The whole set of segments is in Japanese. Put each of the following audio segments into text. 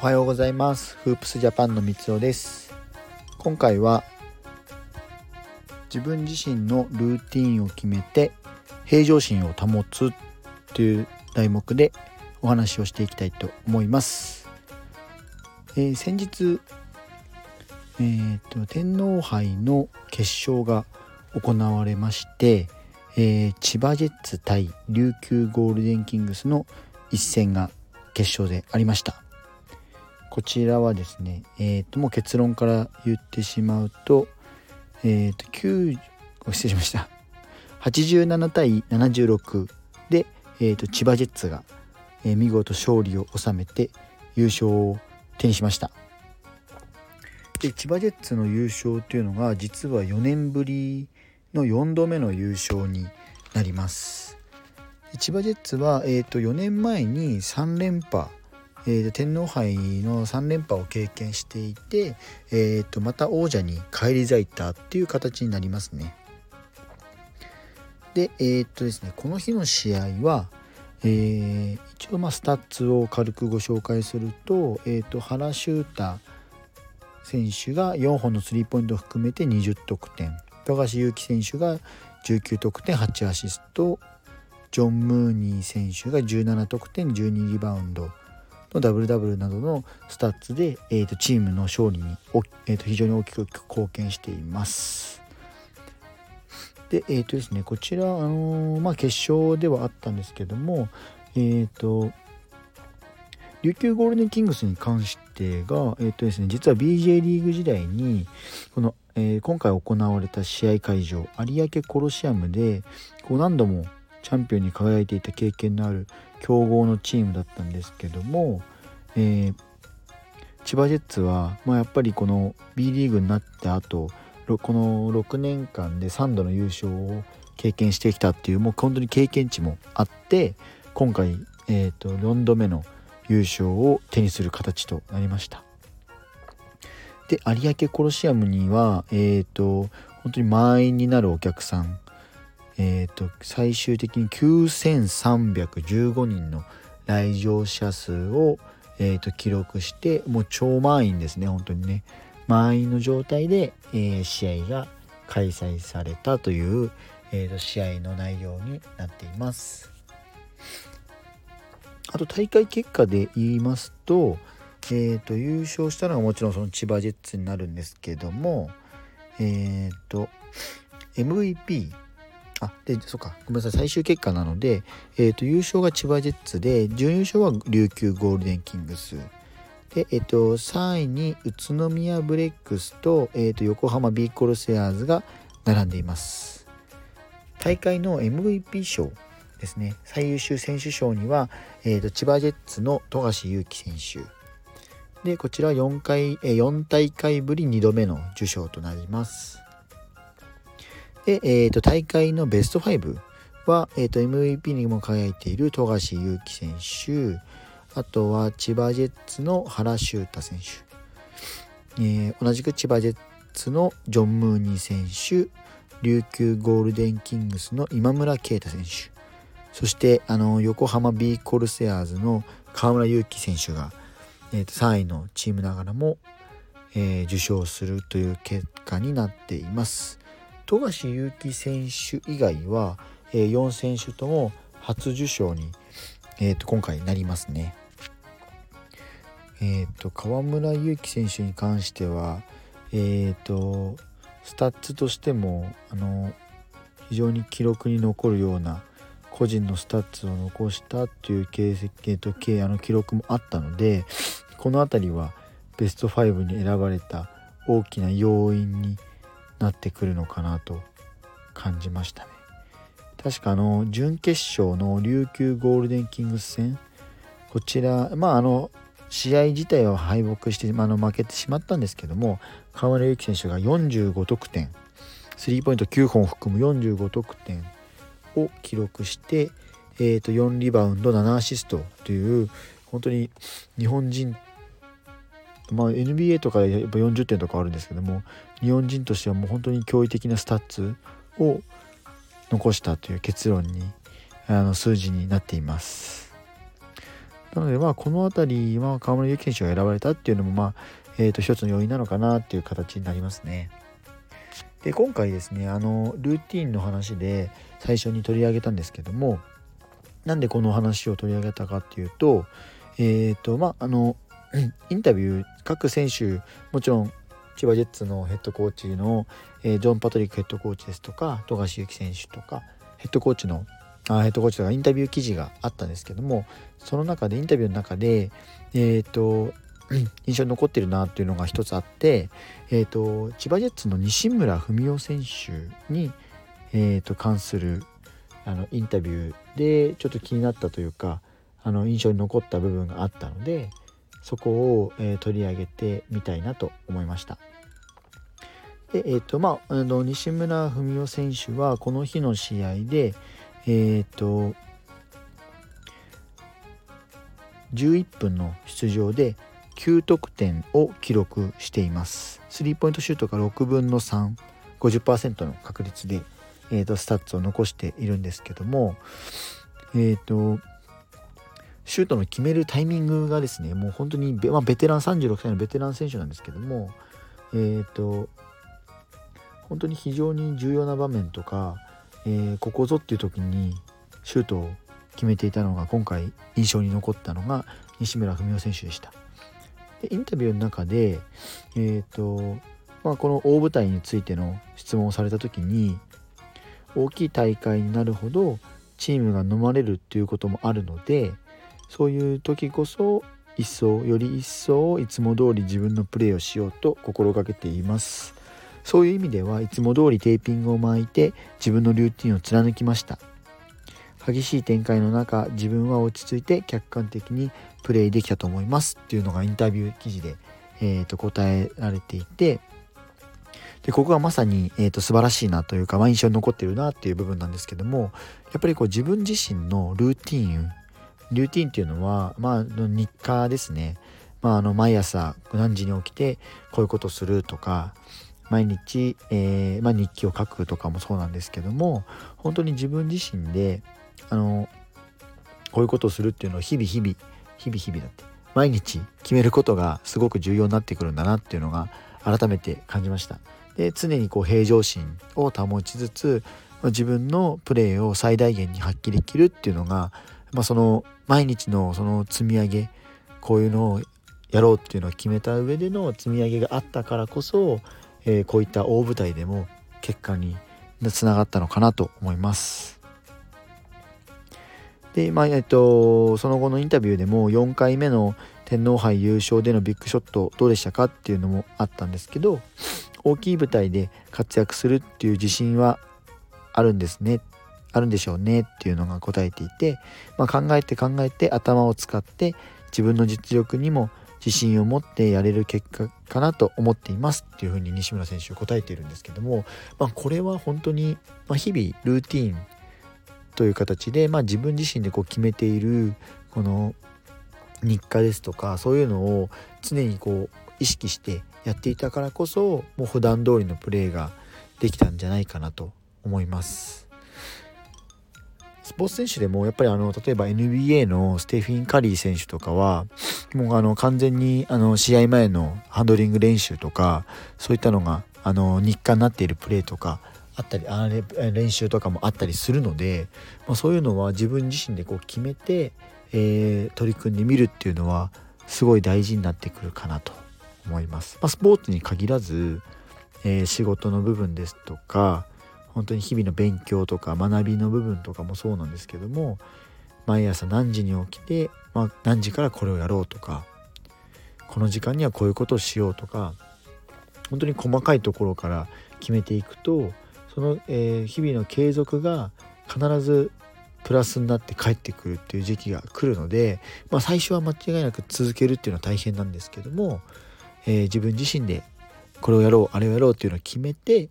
おはようございます。フープスジャパンの三尾です。今回は自分自身のルーティンを決めて平常心を保つという題目でお話をしていきたいと思います、えー、先日えーと、天皇杯の決勝が行われまして、えー、千葉ジェッツ対琉球ゴールデンキングスの一戦が決勝でありました。こちらはですね、えー、ともう結論から言ってしまうと,、えー、と9失礼しました。87対76で、えー、と千葉ジェッツが、えー、見事勝利を収めて優勝を手にしました。で千葉ジェッツの優勝というのが実は4年ぶりの4度目の優勝になります。千葉ジェッツは、えー、と4年前に3連覇、えー、と天皇杯の3連覇を経験していて、えー、とまた王者に返り咲いたっていう形になりますね。でえー、とですねこの日の試合は、えー、一応まあスタッツを軽くご紹介すると,、えー、と原修太選手が4本のスリーポイントを含めて20得点。富樫勇樹選手が19得点8アシスト。ジョン・ムーニー選手が17得点12リバウンド。のダブルダブルなどのスタッツで、えー、とチームの勝利に、えー、と非常に大きく貢献しています。でえっ、ー、とですねこちら、あのー、まあ、決勝ではあったんですけどもえっ、ー、と琉球ゴールデンキングスに関してが、えっ、とですね、実は BJ リーグ時代にこの、え今回行われた試合会場有明コロシアムでこう何度もチャンピオンに輝いていた経験のある強豪のチームだったんですけども、えー、千葉ジェッツは、まあ、やっぱりこの B リーグになった後この6年間で3度の優勝を経験してきたっていうもう本当に経験値もあって今回、えーと、4度目の優勝を手にする形となりました。で有明コロシアムには、えーと本当に満員になるお客さんえーと、最終的に9315人の来場者数を、えーと、記録してもう超満員ですね本当にね。満員の状態で、えー、試合が開催されたという、えーと、試合の内容になっています。あと大会結果で言いますと,、えー、と優勝したのはもちろんその千葉ジェッツになるんですけどもえっ、ー、と MVP あでそうか。ごめんなさい。最終結果なので、えーと、優勝が千葉ジェッツで準優勝は琉球ゴールデンキングス。で、えーと、3位に宇都宮ブレックスと,、えーと、横浜ビーコルセアーズが並んでいます。大会の MVP 賞ですね。最優秀選手賞には、えー、と千葉ジェッツの富樫勇樹選手。でこちら4回、4大会ぶり2度目の受賞となります。で、えーと、大会のベスト5は、えーと、MVP にも輝いている富樫勇樹選手あとは千葉ジェッツの原修太選手、えー、同じく千葉ジェッツのジョン・ムーニー選手琉球ゴールデンキングスの今村啓太選手そしてあの横浜ビーコルセアーズの河村勇輝選手が、えー、と3位のチームながらも、えー、受賞するという結果になっています。富樫勇樹選手以外は、えー、4選手とも初受賞に、えーと、今回なりますね。えーと、河村勇輝選手に関しては、えーと、スタッツとしてもあの非常に記録に残るような個人のスタッツを残したっていう形跡とあの記録もあったのでこの辺りはベスト5に選ばれた大きな要因になってくるのかなと感じましたね。確かあの準決勝の琉球ゴールデンキングス戦こちらまああの試合自体は敗北して、まあ、の負けてしまったんですけども河村勇輝選手が45得点スリーポイント9本を含む45得点を記録して、えー、と4リバウンド7アシストという本当に日本人まあ、NBA とかやっぱ40点とかあるんですけども日本人としてはもう本当に驚異的なスタッツを残したという結論にあの数字になっています。なのでまあこの辺りは河村勇輝選手が選ばれたっていうのもまあ、えー、と一つの要因なのかなっていう形になりますね。で今回ですねあのルーティンの話で最初に取り上げたんですけどもなんでこの話を取り上げたかっていうとえっ、ー、とまああのインタビュー各選手もちろん千葉ジェッツのヘッドコーチの、えー、ジョン・パトリックヘッドコーチですとか富樫勇樹選手とかヘッドコーチのあヘッドコーチとかインタビュー記事があったんですけどもその中でインタビューの中でえっ、ー、と印象に残ってるなっていうのが一つあって、えーと、千葉ジェッツの西村文雄選手に、えーと、関するあのインタビューでちょっと気になったというかあの印象に残った部分があったのでそこを、え、取り上げてみたいなと思いました。でえーとまあ、あの西村文雄選手はこの日の試合で、えっ、ー、と11分の出場で9得点を記録していますスリーポイントシュートが6分の3、50%の確率で、えーと、スタッツを残しているんですけどもえっ、ー、とシュートの決めるタイミングがですねもう本当にベ,、まあ、ベテラン36歳のベテラン選手なんですけどもえっ、ー、と本当に非常に重要な場面とか、えー、ここぞっていう時にシュートを決めていたのが今回印象に残ったのが西村文雄選手でした。でインタビューの中で、えーとまあ、この大舞台についての質問をされた時に大きい大会になるほどチームが飲まれるっていうこともあるのでそういう時こそ一層より一層いつも通り自分のプレーをしようと心がけています。そういう意味ではいつも通りテーピングを巻いて自分のルーティンを貫きました。激しい展開の中自分は落ち着いて客観的にプレイできたと思います。っていうのがインタビュー記事で、えー、と答えられていてでここがまさに、えー、と素晴らしいなというか、まあ、印象に残ってるなっていう部分なんですけどもやっぱりこう自分自身のルーティンルーティンっていうのは、まあ、日課ですね、まあ、あの毎朝何時に起きてこういうことするとか毎日、えー、まあ、日記を書くとかもそうなんですけども本当に自分自身であのこういうことをするっていうのを日々日々日々日々だって毎日決めることがすごく重要になってくるんだなっていうのが改めて感じました。で常にこう平常心を保ちつつ自分のプレーを最大限に発揮できるっていうのが、まあ、その毎日のその積み上げこういうのをやろうっていうのを決めた上での積み上げがあったからこそ、えー、こういった大舞台でも結果につながったのかなと思います。で、まあえっと、その後のインタビューでも4回目の天皇杯優勝でのビッグショットどうでしたかっていうのもあったんですけど大きい舞台で活躍するっていう自信はあるんですねあるんでしょうねっていうのが答えていて、まあ、考えて考えて頭を使って自分の実力にも自信を持ってやれる結果かなと思っていますっていうふうに西村選手答えているんですけども、まあ、これは本当に、ま日々ルーティンという形で、まあ、自分自身でこう決めているこの日課ですとかそういうのを常にこう意識してやっていたからこそもう普段通りのプレーができたんじゃないかなと思います。スポーツ選手でもやっぱりあの例えば NBA のステフィン・カリー選手とかはもうあの完全にあの試合前のハンドリング練習とかそういったのがあの日課になっているプレーとかあったりあ練習とかもあったりするので、まあ、そういうのは自分自身でこう決めて、えー、取り組んでみるっていうのはすごい大事になってくるかなと思います。まあ、スポーツに限らず、えー、仕事の部分ですとか本当に日々の勉強とか学びの部分とかもそうなんですけども毎朝何時に起きて、まあ、何時からこれをやろうとかこの時間にはこういうことをしようとか本当に細かいところから決めていくとその、えー、日々の継続が必ずプラスになって帰ってくるっていう時期が来るので、まあ、最初は間違いなく続けるっていうのは大変なんですけども、えー、自分自身でこれをやろうあれをやろうっていうのを決めて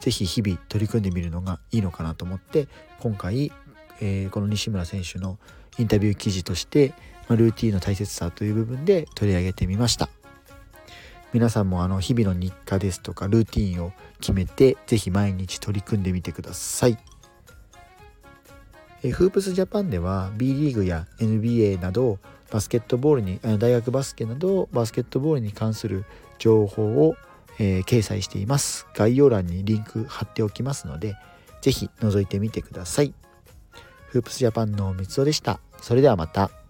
是非日々取り組んでみるのがいいのかなと思って今回、えー、この西村選手のインタビュー記事として、まあ、ルーティンの大切さという部分で取り上げてみました。皆さんもあの日々の日課ですとかルーティンを決めて是非毎日取り組んでみてください。えフープスジャパンでは B リーグや NBA などバスケットボールに大学バスケなどバスケットボールに関する情報を、えー、掲載しています。概要欄にリンク貼っておきますので是非覗いてみてください。フープスジャパンの三つおでした。それではまた。